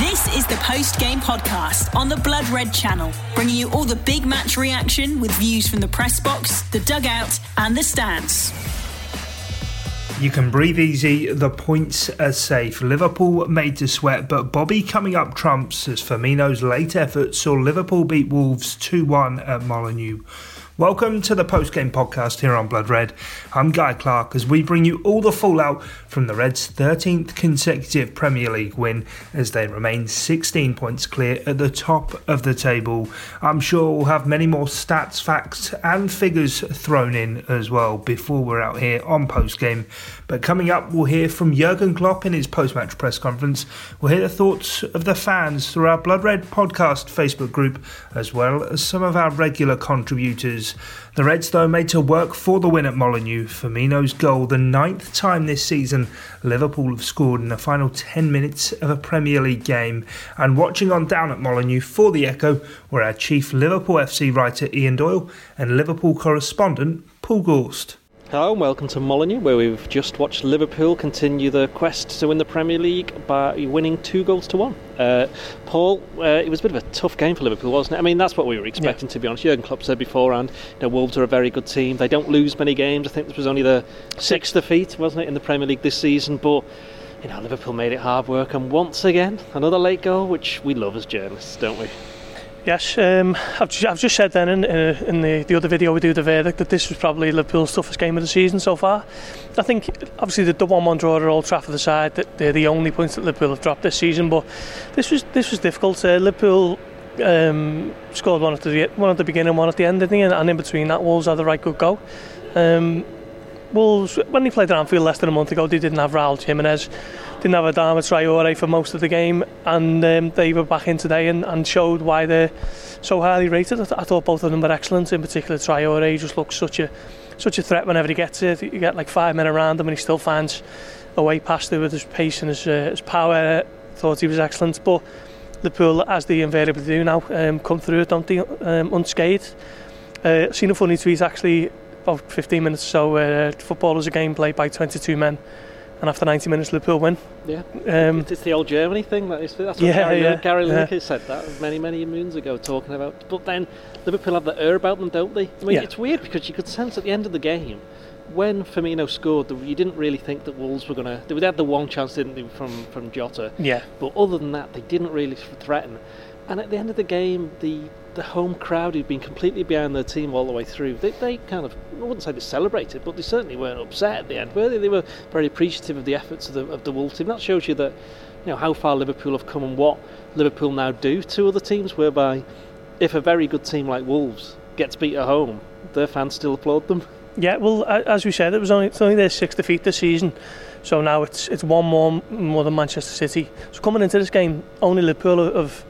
This is the post game podcast on the Blood Red channel, bringing you all the big match reaction with views from the press box, the dugout, and the stands. You can breathe easy, the points are safe. Liverpool made to sweat, but Bobby coming up trumps as Firmino's late effort saw Liverpool beat Wolves 2 1 at Molineux. Welcome to the post game podcast here on Blood Red. I'm Guy Clark as we bring you all the fallout from the Reds' 13th consecutive Premier League win as they remain 16 points clear at the top of the table. I'm sure we'll have many more stats, facts, and figures thrown in as well before we're out here on post game. But coming up, we'll hear from Jurgen Klopp in his post match press conference. We'll hear the thoughts of the fans through our Blood Red podcast Facebook group, as well as some of our regular contributors. The Reds, though, made to work for the win at Molineux. Firmino's goal, the ninth time this season Liverpool have scored in the final 10 minutes of a Premier League game. And watching on down at Molineux for the Echo were our chief Liverpool FC writer Ian Doyle and Liverpool correspondent Paul Gorst. Hello and welcome to Molineux, where we've just watched Liverpool continue the quest to win the Premier League by winning two goals to one. Uh, Paul, uh, it was a bit of a tough game for Liverpool, wasn't it? I mean, that's what we were expecting, yeah. to be honest. Jurgen Klopp said beforehand, you know, Wolves are a very good team. They don't lose many games. I think this was only the sixth defeat, wasn't it, in the Premier League this season? But you know, Liverpool made it hard work, and once again, another late goal, which we love as journalists, don't we? Yes, um, I've, just, I've just said then in, uh, in the, the other video we do the verdict that this was probably Liverpool's toughest game of the season so far. I think obviously the, the 1-1 draw at Old Trafford aside, that they're the only points that Liverpool have dropped this season, but this was this was difficult. Uh, Liverpool um, scored one at the one at the beginning, one at the end, didn't he? And, and in between that, Wolves had the right good go. Um, Wolves, when they played at Anfield less than a month ago, they didn't have Raul Jimenez didn't have a Dharma Traore for most of the game, and um, they were back in today and, and showed why they're so highly rated. I, th I thought both of them were excellent, in particular Traore just looks such a such a threat whenever he gets it. You get like five men around him and he still finds a way past it with his pace and his, uh, his power. I thought he was excellent, but Liverpool, as they invariably do now, um, come through it, don't they, um, unscathed. Uh, seen a funny tweet actually about 15 minutes or so where uh, football is a game played by 22 men and after 90 minutes Liverpool win. Yeah, um, it's the old Germany thing. That is, that's what yeah, Gary, yeah, Gary yeah. Lineker said that many, many moons ago, talking about. But then Liverpool have the air about them, don't they? I mean, yeah. it's weird because you could sense at the end of the game when Firmino scored, you didn't really think that Wolves were going to. They had the one chance, didn't they, from from Jota? Yeah. But other than that, they didn't really threaten. And at the end of the game, the the home crowd who'd been completely behind their team all the way through, they, they kind of, I wouldn't say they celebrated, but they certainly weren't upset at the end, were they? They were very appreciative of the efforts of the, of the Wolves team. That shows you that, you know, how far Liverpool have come and what Liverpool now do to other teams, whereby if a very good team like Wolves gets beat at home, their fans still applaud them. Yeah, well, as we said, it was only, it's only their sixth defeat this season. So now it's it's one more more than Manchester City. So coming into this game, only Liverpool have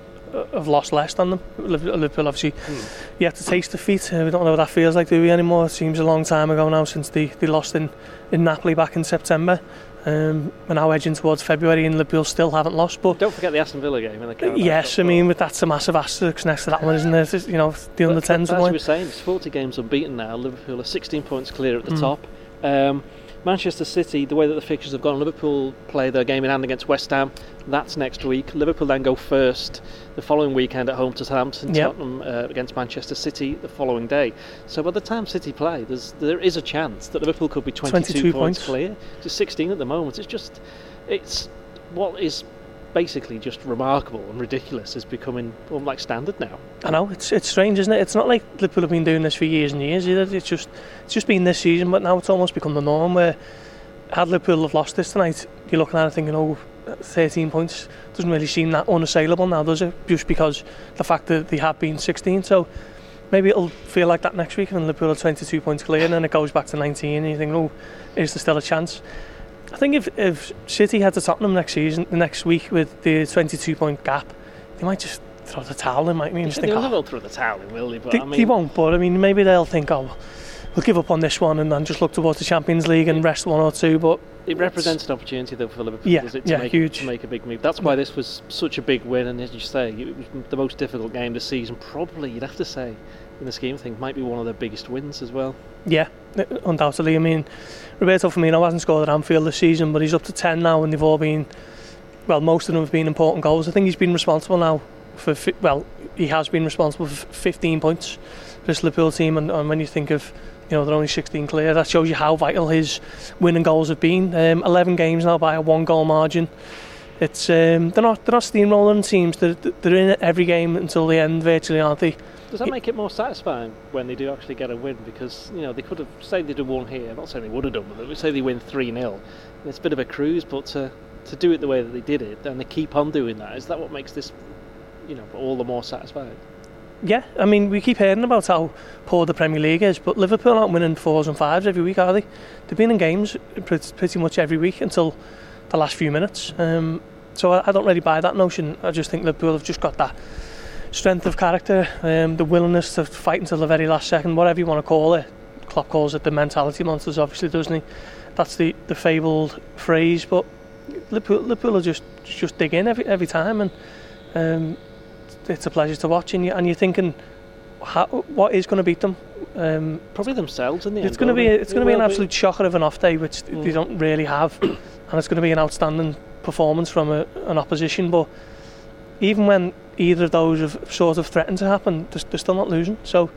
have lost less than them. Liverpool obviously mm. yet to taste defeat. Uh, we don't know what that feels like, do we anymore? It seems a long time ago now since they, they lost in, in Napoli back in September. Um, we're now edging towards February and Liverpool still haven't lost. But don't forget the Aston Villa game in the Yes, I mean, with that's a massive asterisk next to that one, isn't it? You know, the under 10s. As we were saying, it's 40 games unbeaten now. Liverpool are 16 points clear at the mm. top. Um, Manchester City, the way that the fixtures have gone, Liverpool play their game in hand against West Ham. That's next week. Liverpool then go first the following weekend at home to Southampton, yep. Tottenham uh, against Manchester City the following day. So by the time City play, there's there is a chance that Liverpool could be 22, 22 points, points clear. Just 16 at the moment. It's just it's what is basically just remarkable and ridiculous is becoming well, like standard now. I know it's it's strange, isn't it? It's not like Liverpool have been doing this for years and years either. It's just it's just been this season, but now it's almost become the norm. Where had Liverpool have lost this tonight, you're looking at it thinking, oh, 13 points doesn't really seem that unassailable now, does it? Just because the fact that they have been 16. So maybe it'll feel like that next week when Liverpool are 22 points clear and then it goes back to 19 and you think, oh, is there still a chance? I think if, if City had to Tottenham next season, the next week with the 22 point gap, they might just throw the towel in, might mean. Just think, oh, they'll throw the towel in, will they? But they, I mean, they won't, but I mean, maybe they'll think, oh, we'll give up on this one and then just look towards the Champions League and rest one or two. But it represents an opportunity though for Liverpool, yeah, does it, to, yeah, make, huge. to make a big move. That's why this was such a big win, and as you say, it was the most difficult game this season. Probably, you'd have to say, in the scheme of things, might be one of their biggest wins as well. Yeah, undoubtedly. I mean, Roberto Firmino hasn't scored at Anfield this season, but he's up to 10 now, and they've all been well, most of them have been important goals. I think he's been responsible now for well, he has been responsible for 15 points for this Liverpool team, and, and when you think of you know they're only 16 clear, that shows you how vital his winning goals have been. Um, 11 games now by a one goal margin. It's um, they're not they're not steamrolling teams. They're, they're in every game until the end, virtually, aren't they? Does that make it more satisfying when they do actually get a win? Because you know they could have say they did one here. Not saying they would have done, but say they win three 0 It's a bit of a cruise, but to to do it the way that they did it and they keep on doing that, is that what makes this, you know, all the more satisfying? Yeah, I mean, we keep hearing about how poor the Premier League is, but Liverpool aren't winning fours and fives every week, are they? They've been in games pretty much every week until the last few minutes. Um, so I, I, don't really buy that notion. I just think Liverpool have just got that strength of character, um, the willingness to fight until the very last second, whatever you want to call it. Klopp calls it the mentality monsters, obviously, doesn't he? That's the, the fabled phrase, but Liverpool, Liverpool are just just dig in every every time, and um, it's a pleasure to watch. And, you, and you're thinking, how, what is going to beat them? Um, Probably themselves in the it's Going to be a, it's going to be an absolute be. shocker of an off day, which mm. they don't really have, and it's going to be an outstanding performance from a, an opposition. But even when either of those have sort of threatened to happen, they're, they're still not losing. So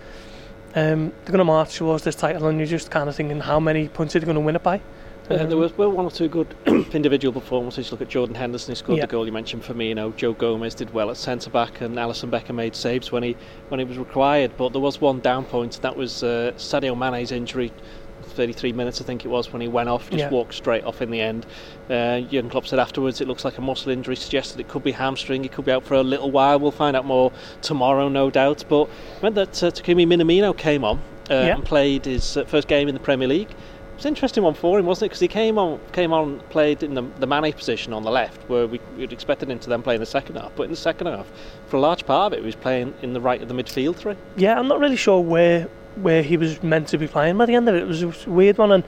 um, they're going to march towards this title, and you're just kind of thinking, how many points are they going to win it by? Uh, there was well, one or two good individual performances. Look at Jordan Henderson, he scored yeah. the goal you mentioned for me. You know, Joe Gomez did well at centre back, and Alisson Becker made saves when he when he was required. But there was one down and that was uh, Sadio Mane's injury. 33 minutes, I think it was, when he went off, just yeah. walked straight off in the end. Uh, Jurgen Klopp said afterwards it looks like a muscle injury, suggested it could be hamstring, he could be out for a little while. We'll find out more tomorrow, no doubt. But meant that uh, Takumi Minamino came on uh, yeah. and played his uh, first game in the Premier League. It's an interesting one for him, wasn't it? Because he came on, came on, played in the, the Mane position on the left, where we, would expected him to then play in the second half. But in the second half, for a large part of it, he was playing in the right of the midfield three. Yeah, I'm not really sure where where he was meant to be playing by the end of it. It was a weird one, and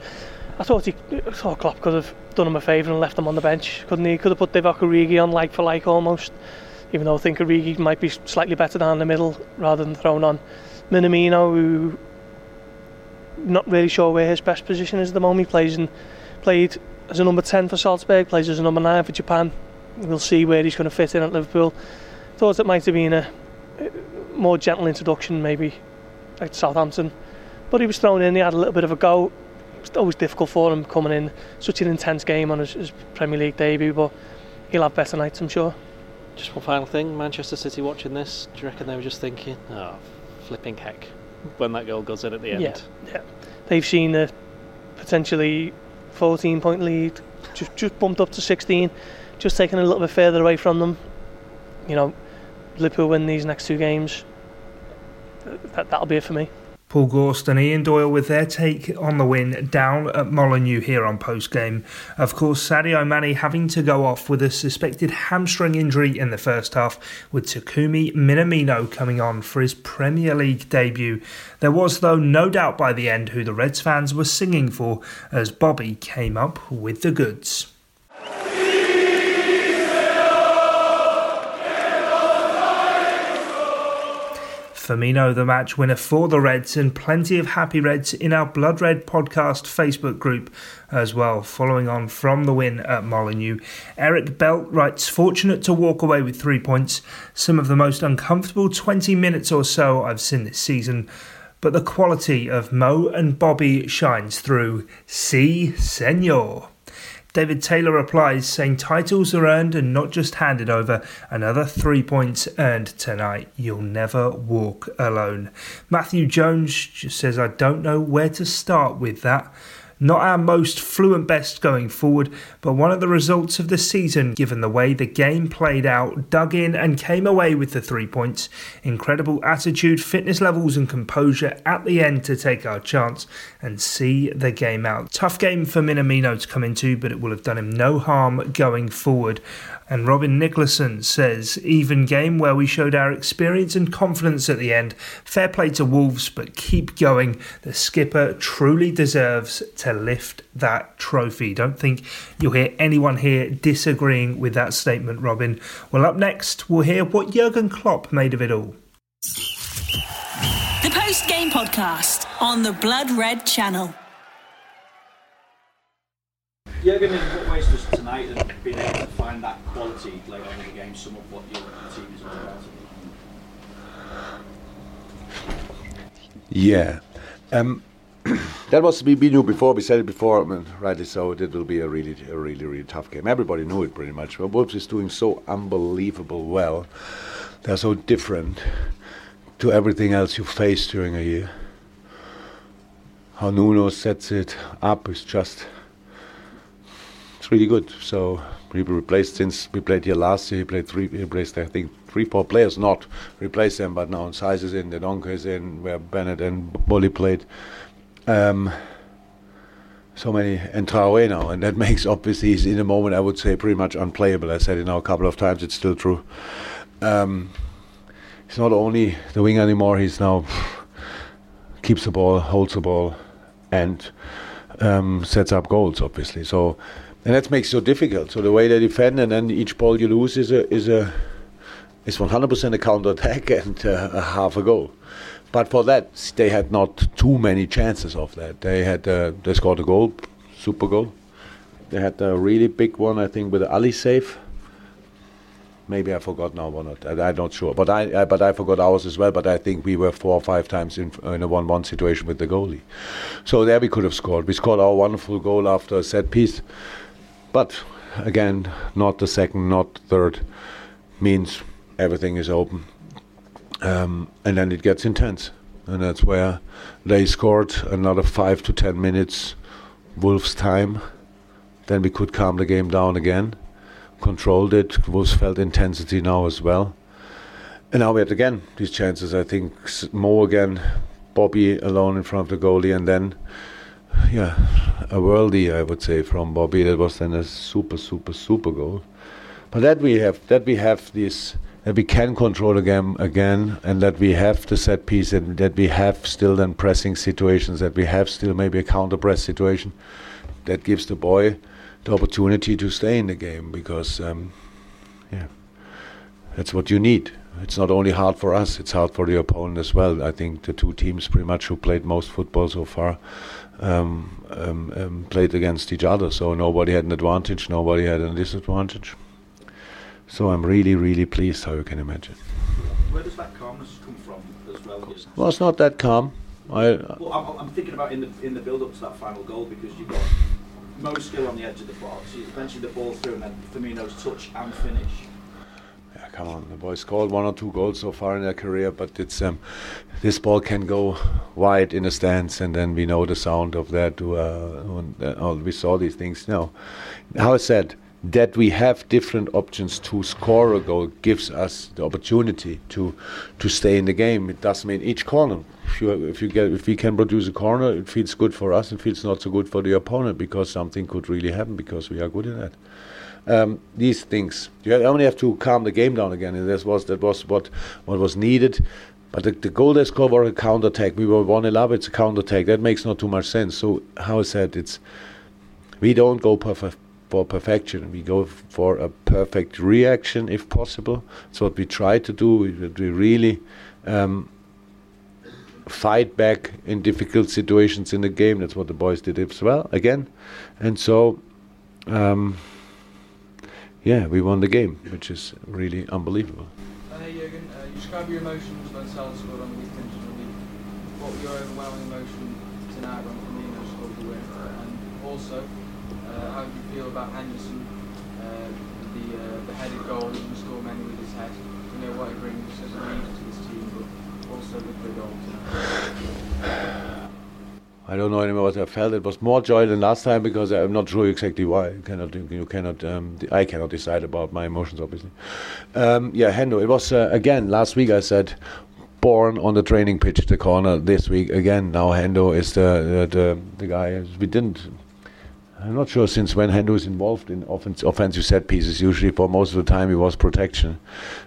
I thought he, I thought Klopp could have done him a favour and left him on the bench, couldn't he? Could have put Divock Origi on like for like almost, even though I think Origi might be slightly better down the middle rather than thrown on Minamino, who not really sure where his best position is at the moment. He plays and played as a number 10 for Salzburg, plays as a number 9 for Japan. We'll see where he's going to fit in at Liverpool. Thought it might have been a more gentle introduction, maybe like Southampton. But he was thrown in, he had a little bit of a go. It's always difficult for him coming in such an intense game on his, his Premier League debut, but he'll have better nights, I'm sure. Just one final thing Manchester City watching this, do you reckon they were just thinking, oh, flipping heck, when that goal goes in at the end? Yeah, yeah they've seen a potentially 14 point lead, just just bumped up to 16, just taking a little bit further away from them. You know, Liverpool win these next two games. That that'll be it for me. Paul Gorst and Ian Doyle with their take on the win down at Molineux here on post game. Of course, Sadio Mane having to go off with a suspected hamstring injury in the first half, with Takumi Minamino coming on for his Premier League debut. There was, though, no doubt by the end who the Reds fans were singing for as Bobby came up with the goods. Firmino, the match winner for the Reds, and plenty of happy Reds in our Blood Red podcast Facebook group as well, following on from the win at Molineux. Eric Belt writes, fortunate to walk away with three points, some of the most uncomfortable 20 minutes or so I've seen this season. But the quality of Mo and Bobby shines through. Si, senor. David Taylor replies, saying titles are earned and not just handed over. Another three points earned tonight. You'll never walk alone. Matthew Jones just says, I don't know where to start with that. Not our most fluent best going forward, but one of the results of the season given the way the game played out, dug in and came away with the three points. Incredible attitude, fitness levels, and composure at the end to take our chance and see the game out. Tough game for Minamino to come into, but it will have done him no harm going forward. And Robin Nicholson says, even game where we showed our experience and confidence at the end. Fair play to Wolves, but keep going. The skipper truly deserves to lift that trophy. Don't think you'll hear anyone here disagreeing with that statement, Robin. Well, up next, we'll hear what Jurgen Klopp made of it all. The post game podcast on the Blood Red channel. Jurgen, in what ways does tonight and being able to find that quality late on in the game sum up what your team is all about? Yeah. Um, that was we, we knew before. We said it before, I mean, rightly so. It will be a really, a really, really tough game. Everybody knew it pretty much. But Wolves is doing so unbelievable well. They're so different to everything else you face during a year. How Nuno sets it up is just it's really good. So we replaced since we played here last year. He played three. He replaced I think three, four players, not replaced them, but now Saïss is in, the Dendoncker is in, where Bennett and Boly played. Um, so many and Traore now, and that makes obviously he's in a moment I would say pretty much unplayable. I said it now a couple of times. It's still true. Um, he's not only the wing anymore. He's now keeps the ball, holds the ball, and um, sets up goals. Obviously, so and that makes it so difficult. So the way they defend, and then each ball you lose is a is a is 100% a counter attack and uh, a half a goal. But for that, they had not too many chances of that. They had uh, they scored a goal, super goal. They had a really big one, I think, with Ali save. Maybe I forgot now or not. I, am not sure, but I, I, but I forgot ours as well. But I think we were four or five times in, in a one-one situation with the goalie. So there we could have scored. We scored our wonderful goal after a set piece, but again, not the second, not third, means everything is open. Um, and then it gets intense. And that's where they scored another five to ten minutes Wolves' time. Then we could calm the game down again, controlled it. Wolves felt intensity now as well. And now we had again these chances. I think Mo again, Bobby alone in front of the goalie, and then, yeah, a worldie, I would say, from Bobby. That was then a super, super, super goal. But that we have, that we have this that we can control the game again and that we have the set piece and that we have still then pressing situations, that we have still maybe a counter press situation that gives the boy the opportunity to stay in the game because, um, yeah, that's what you need. It's not only hard for us, it's hard for the opponent as well. I think the two teams pretty much who played most football so far um, um, um played against each other, so nobody had an advantage, nobody had a disadvantage. So I'm really, really pleased, how you can imagine. Where does that calmness come from as well? Well, it's not that calm. I, uh, well, I'm, I'm, thinking about in the in the build-up to that final goal because you've got Mo still on the edge of the box. You eventually the ball through and then Firmino's touch and finish. Come on, the boys scored one or two goals so far in their career, but it's um, this ball can go wide in the stands, and then we know the sound of that. Uh, uh, we saw these things. You how I said that we have different options to score a goal gives us the opportunity to to stay in the game. It does mean each corner. If you if you get if we can produce a corner, it feels good for us. It feels not so good for the opponent because something could really happen because we are good in that. Um, these things you only have to calm the game down again, and that was that was what what was needed. But the, the goal they scored was a counter attack. We were one 0 up. It's a counter attack. That makes not too much sense. So how I said it's we don't go perfect for perfection. We go for a perfect reaction if possible. That's what we try to do. We, we really um, fight back in difficult situations in the game. That's what the boys did as well again. And so, um, yeah, we won the game, which is really unbelievable. Uh, hey Jurgen, uh, you describe your emotions when Salah scored on the weekend. What were your overwhelming emotion tonight when Firmino scored the win? And also, uh, how do you feel about Henderson, uh, the uh, the headed goal that restored many with his head? You know what he brings as a leader to this team, but also with the goal. I don't know anymore what I felt. It was more joy than last time because I'm not sure exactly why. You cannot, you cannot, um, I cannot decide about my emotions, obviously. Um, yeah, Hendo. It was uh, again last week. I said born on the training pitch, the corner. This week again. Now Hendo is the the, the, the guy. We didn't I'm not sure since when Hendo is involved in offensive set pieces. Usually, for most of the time, he was protection.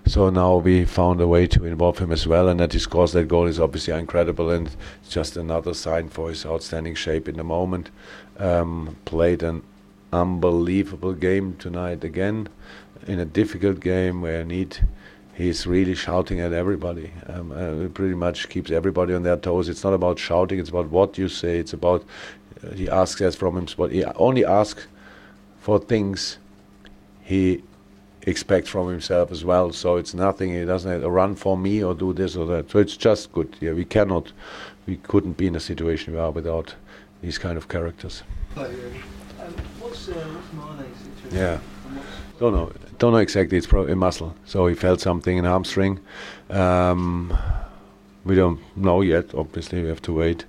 So now we found a way to involve him as well, and that he scores that goal is obviously incredible, and it's just another sign for his outstanding shape in the moment. Um, played an unbelievable game tonight again, in a difficult game where need he's really shouting at everybody. Um, uh, pretty much keeps everybody on their toes. It's not about shouting; it's about what you say. It's about he asks us from him, but he only asks for things he expects from himself as well. So it's nothing. He doesn't run for me or do this or that. So it's just good. Yeah, we cannot, we couldn't be in a situation we are without these kind of characters. Um, what's, uh, what's Yeah. Don't know. Don't know exactly. It's probably a muscle. So he felt something in hamstring. Um, we don't know yet. Obviously, we have to wait.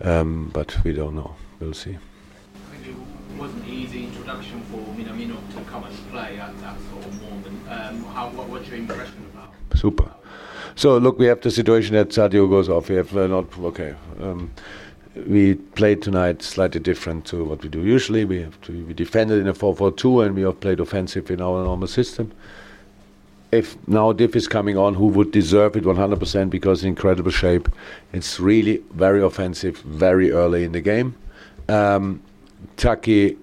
Um, but we don't know. We'll see. I think it wasn't an easy introduction for Minamino to come and play at that sort of moment. Um, how, what, what's your impression about? Super. So look, we have the situation that Sadio goes off. We have uh, not okay. Um, we played tonight slightly different to what we do usually. We have to, we defended in a 4-4-2 and we have played offensive in our normal system. If now Div is coming on, who would deserve it 100% because in incredible shape. It's really very offensive, very early in the game. Um, Taki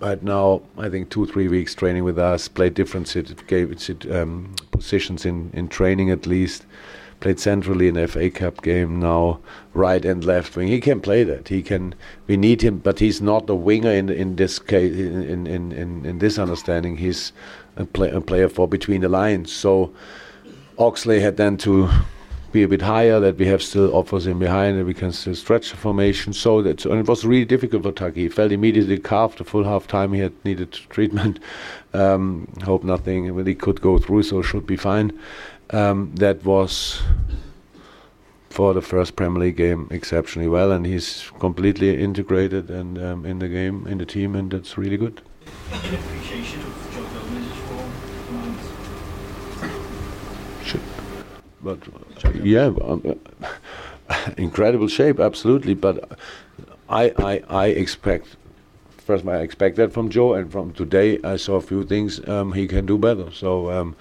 had now, I think, two, three weeks training with us, played different sit, gave sit, um, positions in, in training at least played centrally in FA Cup game now, right and left wing. He can play that. He can. We need him, but he's not a winger in in this case. In in in, in this understanding, he's a, play, a player for between the lines. So Oxley had then to be a bit higher, that we have still offers in behind, and we can still stretch the formation. So that and it was really difficult for Taki. He felt immediately calf the full half time. He had needed treatment. Um, hope nothing. He could go through, so should be fine. Um, that was for the first Premier League game exceptionally well, and he's completely integrated and um, in the game, in the team, and that's really good. appreciation but yeah, um, incredible shape, absolutely. But I, I, I expect first I expect that from Joe, and from today I saw a few things um, he can do better. So um,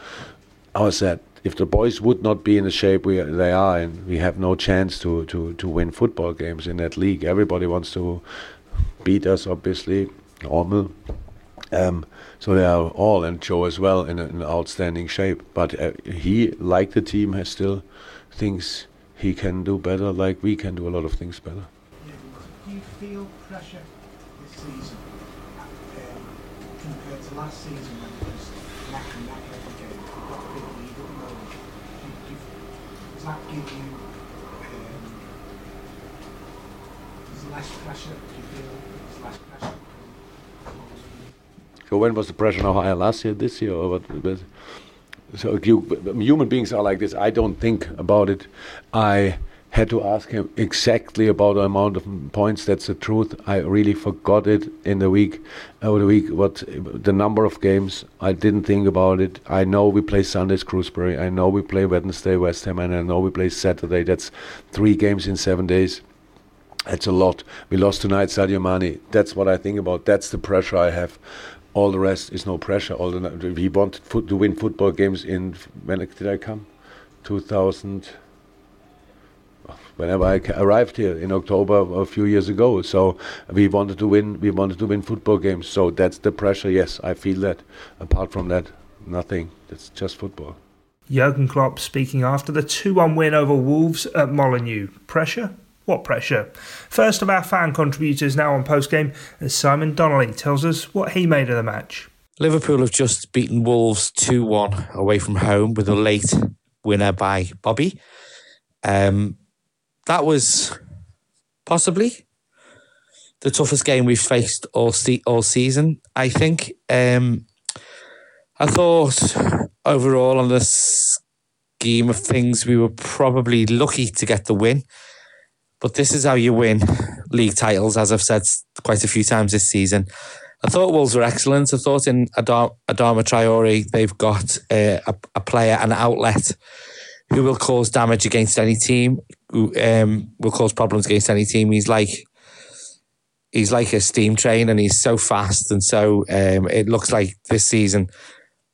I was sad if the boys would not be in the shape we they are, and we have no chance to, to, to win football games in that league. Everybody wants to beat us, obviously, normal. Um, so they are all, and Joe as well, in, an outstanding shape. But uh, he, like the team, has still things he can do better, like we can do a lot of things better. Do you feel pressure this season um, compared to last season when got a does that give you um, less pressure? Do you feel less pressure? So when was the pressure now higher last year, this year, or what? So you, human beings are like this. I don't think about it. I had to ask him exactly about the amount of points. That's the truth. I really forgot it in the week, over the week. What the number of games? I didn't think about it. I know we play Sundays Shrewsbury. I know we play Wednesday West Ham, and I know we play Saturday. That's three games in seven days. That's a lot. We lost tonight, Sadio Mane. That's what I think about. That's the pressure I have. All the rest is no pressure. All the we wanted to win football games in when did I come? 2000 whenever I arrived here in October a few years ago. So we wanted to win. We wanted to win football games. So that's the pressure. Yes, I feel that. Apart from that, nothing. It's just football. Jurgen Klopp speaking after the 2 1 win over Wolves at Molineux. Pressure? What pressure? First of our fan contributors now on post game, as Simon Donnelly tells us what he made of the match. Liverpool have just beaten Wolves 2 1 away from home with a late winner by Bobby. Um, that was possibly the toughest game we've faced all se- all season. I think. Um, I thought overall on the scheme of things, we were probably lucky to get the win. But this is how you win league titles, as I've said quite a few times this season. I thought Wolves were excellent. I thought in Adama, Traore, they've got a, a player, an outlet who will cause damage against any team, who um, will cause problems against any team. He's like he's like a steam train, and he's so fast, and so um, it looks like this season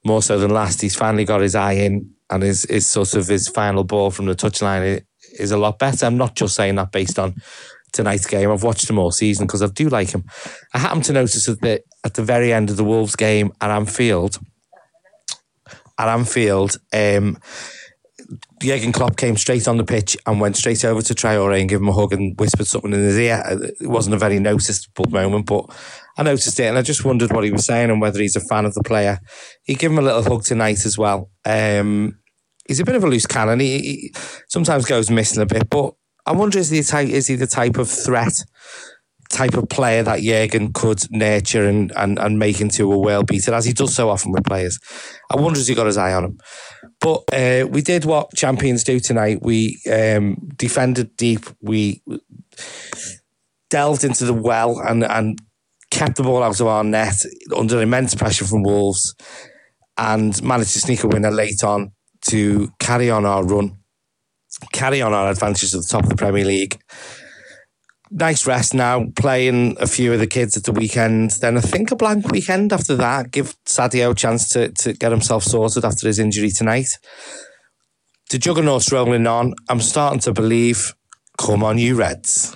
more so than last. He's finally got his eye in, and his, his sort of his final ball from the touchline is a lot better. I'm not just saying that based on tonight's game. I've watched him all season because I do like him. I happened to notice that at the very end of the Wolves game at Anfield, at Anfield, um, Jurgen Klopp came straight on the pitch and went straight over to Traore and gave him a hug and whispered something in his ear. It wasn't a very noticeable moment, but I noticed it and I just wondered what he was saying and whether he's a fan of the player. He gave him a little hug tonight as well. Um, he's a bit of a loose cannon. He, he, sometimes goes missing a bit, but I wonder is he, type, is he the type of threat, type of player that Jurgen could nurture and, and, and make into a world beater, as he does so often with players. I wonder has he got his eye on him. But uh, we did what champions do tonight. We um, defended deep. We delved into the well and, and kept the ball out of our net under immense pressure from Wolves and managed to sneak a winner late on to carry on our run, carry on our advantage at the top of the Premier League. Nice rest now, playing a few of the kids at the weekend. Then I think a blank weekend after that. Give Sadio a chance to, to get himself sorted after his injury tonight. The juggernaut's rolling on. I'm starting to believe. Come on, you Reds.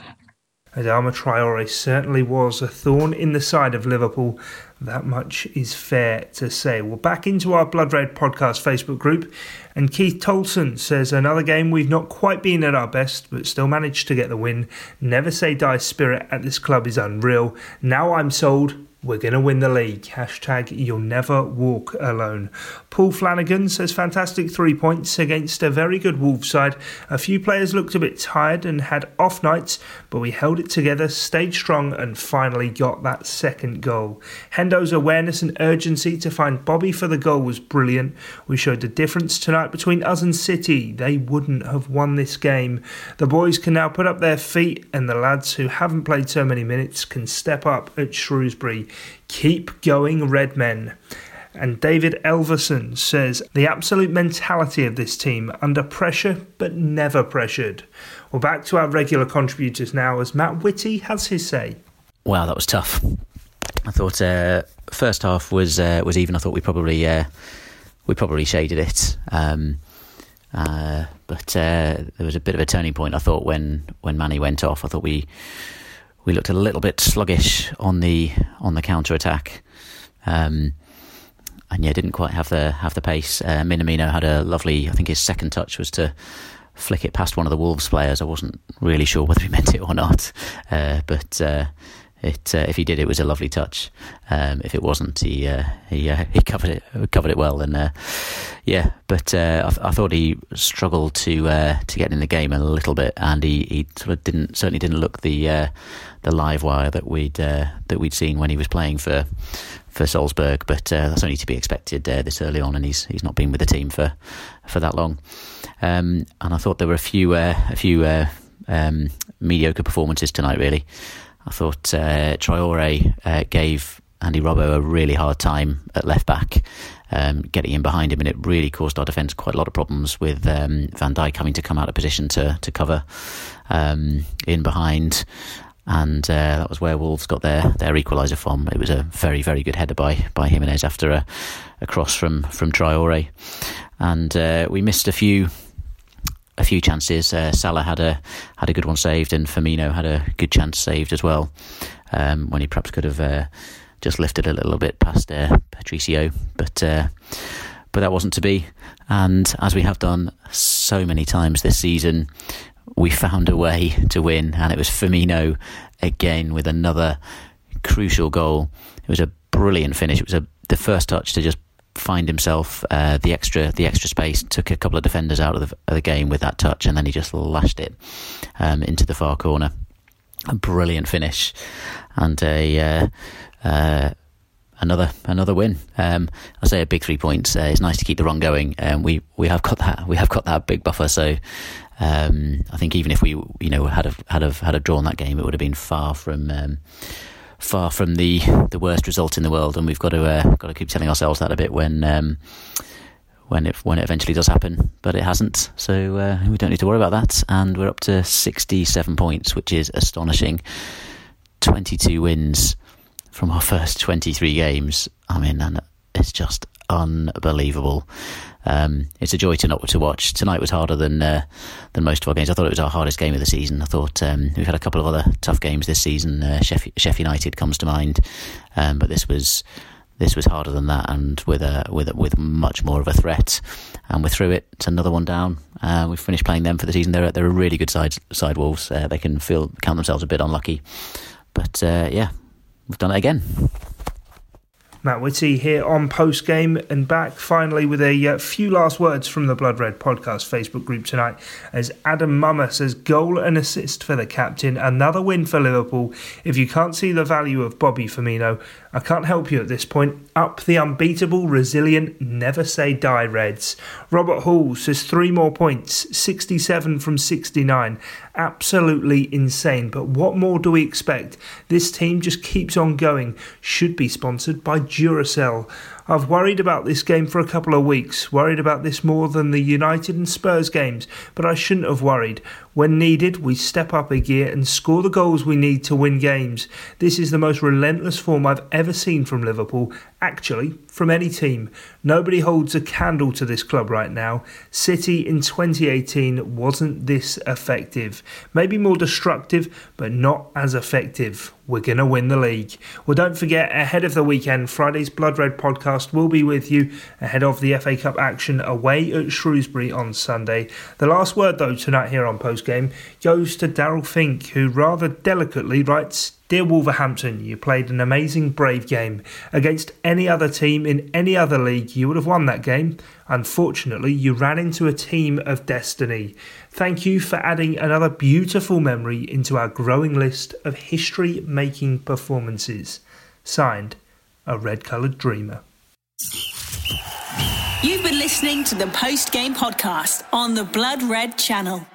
Adama Traore certainly was a thorn in the side of Liverpool. That much is fair to say. We're back into our Blood Red podcast Facebook group, and Keith Tolson says another game we've not quite been at our best, but still managed to get the win. Never say die spirit at this club is unreal. Now I'm sold. We're going to win the league. Hashtag you'll never walk alone. Paul Flanagan says fantastic three points against a very good Wolves side. A few players looked a bit tired and had off nights, but we held it together, stayed strong, and finally got that second goal. Hendo's awareness and urgency to find Bobby for the goal was brilliant. We showed the difference tonight between us and City. They wouldn't have won this game. The boys can now put up their feet, and the lads who haven't played so many minutes can step up at Shrewsbury. Keep going, Red Men. And David Elverson says the absolute mentality of this team under pressure but never pressured. Well, back to our regular contributors now as Matt Whitty has his say. Wow, that was tough. I thought uh, first half was uh, was even. I thought we probably uh, we probably shaded it, um, uh, but uh, there was a bit of a turning point. I thought when when Mane went off, I thought we we looked a little bit sluggish on the on the counter attack. Um, and yeah, didn't quite have the have the pace. Uh, Minamino had a lovely. I think his second touch was to flick it past one of the Wolves players. I wasn't really sure whether he meant it or not, uh, but uh, it uh, if he did, it was a lovely touch. Um, if it wasn't, he uh, he uh, he covered it covered it well, and uh, yeah. But uh, I, th- I, thought he struggled to uh, to get in the game a little bit, and he, he sort of didn't certainly didn't look the the live wire that we'd that we'd seen when he was playing for for Salzburg. But that's only to be expected this early on, and he's he's not been with the team for for that long. Um, and I thought there were a few a few um, mediocre performances tonight, really. I thought uh, uh, gave Andy Robbo a really hard time at left back, um, getting in behind him, and it really caused our defence quite a lot of problems with um, Van Dijk having to come out of position to to cover um, in behind. And uh, that was where Wolves got their, their equaliser from. It was a very, very good header by, by Jimenez after a, a cross from, from Traore. And uh, we missed a few few chances. Uh, Salah had a had a good one saved, and Firmino had a good chance saved as well. Um, when he perhaps could have uh, just lifted a little bit past uh, Patricio, but uh, but that wasn't to be. And as we have done so many times this season, we found a way to win, and it was Firmino again with another crucial goal. It was a brilliant finish. It was a, the first touch to just find himself uh, the extra the extra space. Took a couple of defenders out of the, of the game with that touch, and then he just lashed it um, into the far corner. A brilliant finish, and a uh, uh, another another win. Um, I say a big three points. Uh, it's nice to keep the run going. Um, we we have got that we have got that big buffer. So um, I think even if we you know had a, had a, had a drawn that game, it would have been far from um, far from the the worst result in the world, and we've got to uh, got to keep telling ourselves that a bit when um, when it when it eventually does happen. But it hasn't, so uh, we don't need to worry about that. And we're up to sixty seven points, which is astonishing. Twenty two wins from our first twenty three games. I mean, and it's just unbelievable. Um, it's a joy to not to watch. Tonight was harder than uh, than most of our games. I thought it was our hardest game of the season. I thought um, we've had a couple of other tough games this season. Uh, Sheff, United comes to mind, um, but this was this was harder than that, and with a with with much more of a threat. And we're through it. It's another one down. Uh, we've finished playing them for the season. They're they're a really good side side Wolves. Uh, they can feel count themselves a bit unlucky, but uh, yeah, we've done it again. Matt Whitty here on post game and back finally with a uh, few last words from the Blood Red podcast Facebook group tonight. As Adam Mummer says, goal and assist for the captain, another win for Liverpool. If you can't see the value of Bobby Firmino, I can't help you at this point. Up the unbeatable, resilient, never say die Reds. Robert Hall says three more points, 67 from 69 absolutely insane. But what more do we expect? This team just keeps on going. Should be sponsored by Duracell. I've worried about this game for a couple of weeks, worried about this more than the United and Spurs games, but I shouldn't have worried. When needed, we step up a gear and score the goals we need to win games. This is the most relentless form I've ever seen from Liverpool, actually, from any team. Nobody holds a candle to this club right now. City in 2018 wasn't this effective. Maybe more destructive, but not as effective. We're going to win the league. Well, don't forget, ahead of the weekend, Friday's Blood Red podcast will be with you ahead of the FA Cup action away at Shrewsbury on Sunday. The last word, though, tonight here on Post game goes to Daryl Fink, who rather delicately writes Dear Wolverhampton, you played an amazing brave game. Against any other team in any other league, you would have won that game. Unfortunately, you ran into a team of destiny. Thank you for adding another beautiful memory into our growing list of history making performances. Signed, a red coloured dreamer. You've been listening to the post game podcast on the Blood Red channel.